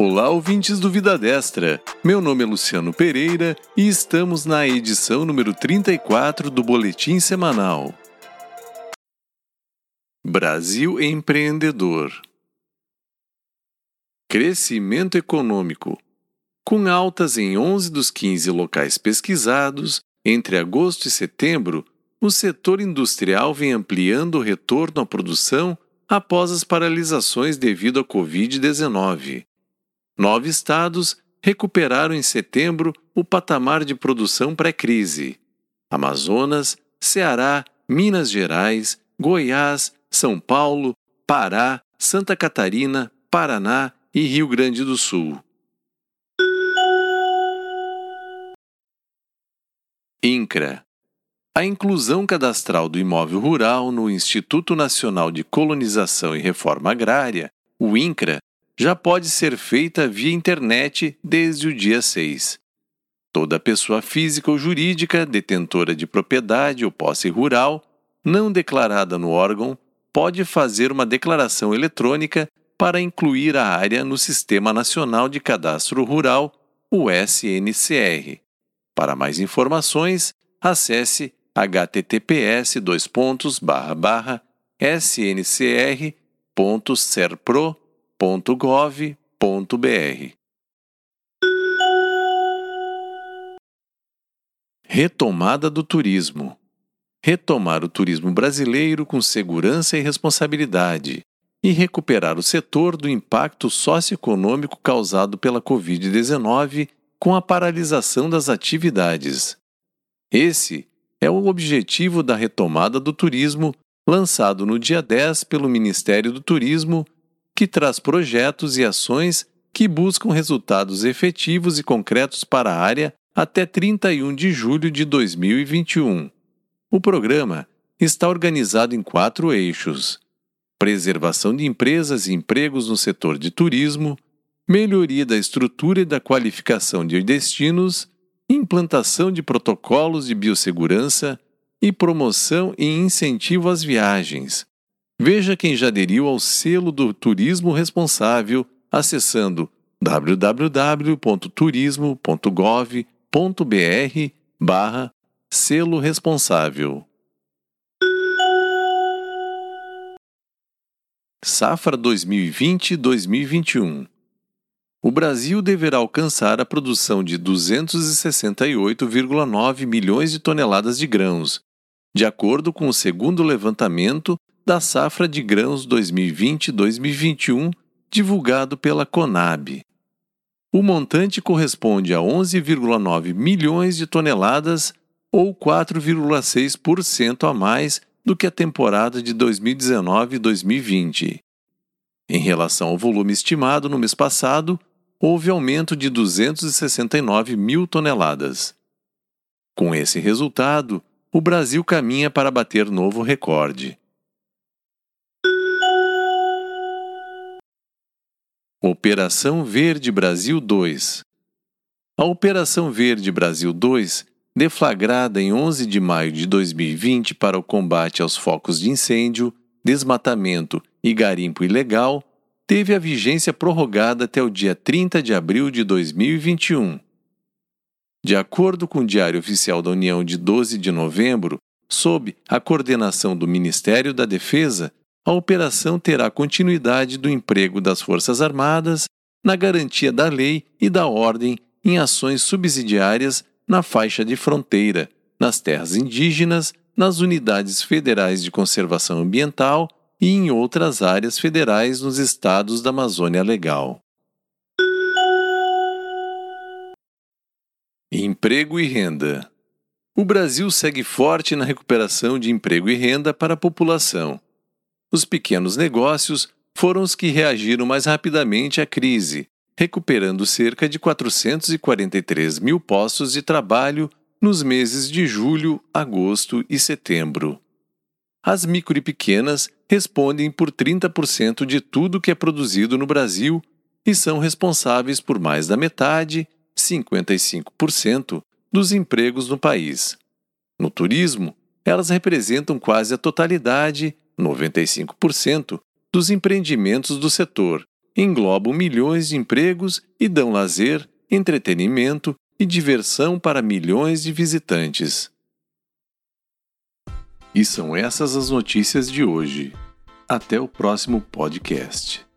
Olá, ouvintes do Vida Destra. Meu nome é Luciano Pereira e estamos na edição número 34 do Boletim Semanal. Brasil Empreendedor Crescimento econômico. Com altas em 11 dos 15 locais pesquisados, entre agosto e setembro, o setor industrial vem ampliando o retorno à produção após as paralisações devido à Covid-19. Nove estados recuperaram em setembro o patamar de produção pré-crise. Amazonas, Ceará, Minas Gerais, Goiás, São Paulo, Pará, Santa Catarina, Paraná e Rio Grande do Sul. INCRA a inclusão cadastral do imóvel rural no Instituto Nacional de Colonização e Reforma Agrária, o INCRA, já pode ser feita via internet desde o dia 6. Toda pessoa física ou jurídica detentora de propriedade ou posse rural, não declarada no órgão, pode fazer uma declaração eletrônica para incluir a área no Sistema Nacional de Cadastro Rural, o SNCR. Para mais informações, acesse https sncr.serpro.com www.gov.br. Retomada do turismo. Retomar o turismo brasileiro com segurança e responsabilidade e recuperar o setor do impacto socioeconômico causado pela Covid-19 com a paralisação das atividades. Esse é o objetivo da retomada do turismo lançado no dia 10 pelo Ministério do Turismo que traz projetos e ações que buscam resultados efetivos e concretos para a área até 31 de julho de 2021. O programa está organizado em quatro eixos: preservação de empresas e empregos no setor de turismo, melhoria da estrutura e da qualificação de destinos, implantação de protocolos de biossegurança e promoção e incentivo às viagens, Veja quem já aderiu ao selo do Turismo Responsável acessando www.turismo.gov.br barra selo responsável. Safra 2020-2021 O Brasil deverá alcançar a produção de 268,9 milhões de toneladas de grãos, de acordo com o segundo levantamento da safra de grãos 2020-2021, divulgado pela Conab. O montante corresponde a 11,9 milhões de toneladas, ou 4,6% a mais do que a temporada de 2019-2020. Em relação ao volume estimado no mês passado, houve aumento de 269 mil toneladas. Com esse resultado, o Brasil caminha para bater novo recorde. Operação Verde Brasil 2 A Operação Verde Brasil 2, deflagrada em 11 de maio de 2020 para o combate aos focos de incêndio, desmatamento e garimpo ilegal, teve a vigência prorrogada até o dia 30 de abril de 2021. De acordo com o Diário Oficial da União de 12 de novembro, sob a coordenação do Ministério da Defesa, a operação terá continuidade do emprego das Forças Armadas na garantia da lei e da ordem em ações subsidiárias na faixa de fronteira, nas terras indígenas, nas unidades federais de conservação ambiental e em outras áreas federais nos estados da Amazônia Legal. Emprego e renda. O Brasil segue forte na recuperação de emprego e renda para a população. Os pequenos negócios foram os que reagiram mais rapidamente à crise, recuperando cerca de 443 mil postos de trabalho nos meses de julho, agosto e setembro. As micro e pequenas respondem por 30% de tudo que é produzido no Brasil e são responsáveis por mais da metade, 55%, dos empregos no país. No turismo, elas representam quase a totalidade 95%, dos empreendimentos do setor, englobam milhões de empregos e dão lazer, entretenimento e diversão para milhões de visitantes. E são essas as notícias de hoje. Até o próximo podcast.